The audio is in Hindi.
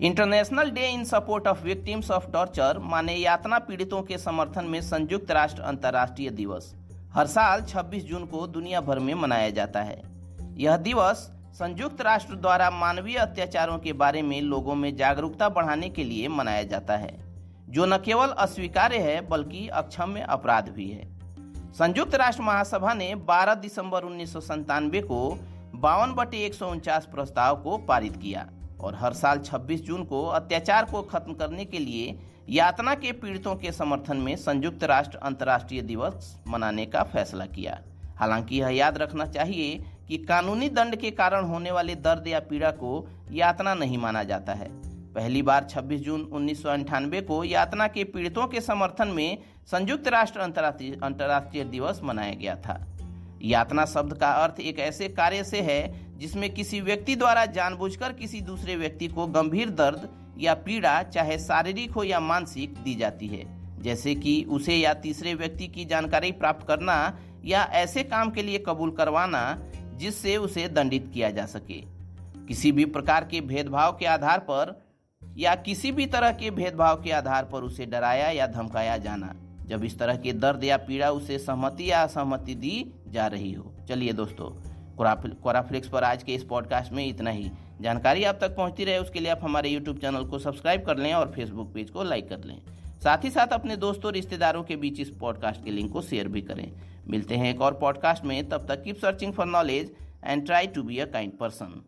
International day in support of victims of torture माने यातना पीड़ितों के समर्थन में संयुक्त राष्ट्र अंतर्राष्ट्रीय दिवस। हर साल 26 जून को दुनिया भर में मनाया जाता है। यह दिवस संयुक्त राष्ट्र द्वारा मानवीय अत्याचारों के बारे में लोगों में जागरूकता बढ़ाने के लिए मनाया जाता है, जो न केवल अस्वीकार्य है, बल्कि अक्षम्य अपराध भी है। संयुक्त राष्ट्र महासभा ने 12 दिसंबर उन्नीस को बावन बटे एक प्रस्ताव को पारित किया। और हर साल 26 जून को अत्याचार को खत्म करने के लिए यातना के पीड़ितों के समर्थन में संयुक्त राष्ट्र अंतर्राष्ट्रीय दिवस मनाने का फैसला किया। हालाँकि यह याद रखना चाहिए कि कानूनी दंड के कारण होने वाले दर्द या पीड़ा को यातना नहीं माना जाता है। पहली बार 26 जून उन्नीस को यातना के पीड़ितों के समर्थन में संयुक्त राष्ट्र अंतर्राष्ट्रीय दिवस मनाया गया था। यातना शब्द का अर्थ एक ऐसे कार्य से है जिसमें किसी व्यक्ति द्वारा जानबूझकर किसी दूसरे व्यक्ति को गंभीर दर्द या पीड़ा, चाहे शारीरिक हो या मानसिक, दी जाती है। जैसे कि उसे या तीसरे व्यक्ति की जानकारी प्राप्त करना या ऐसे काम के लिए कबूल करवाना, जिससे उसे दंडित किया जा सके। किसी भी प्रकार के भेदभाव के आधार पर या किसी भी तरह के भेदभाव के आधार पर उसे डराया या धमकाया जाना। जब इस तरह के दर्द या पीड़ा उसे सहमति या असहमति दी जा रही हो। चलिए दोस्तों कोराफ्लिक्स पर आज के इस पॉडकास्ट में इतना ही। जानकारी आप तक पहुँचती रहे, उसके लिए आप हमारे यूट्यूब चैनल को सब्सक्राइब कर लें और फेसबुक पेज को लाइक कर लें। साथ ही साथ अपने दोस्तों रिश्तेदारों के बीच इस पॉडकास्ट के लिंक को शेयर भी करें। मिलते हैं एक और पॉडकास्ट में। तब तक keep searching for knowledge and try to be a kind person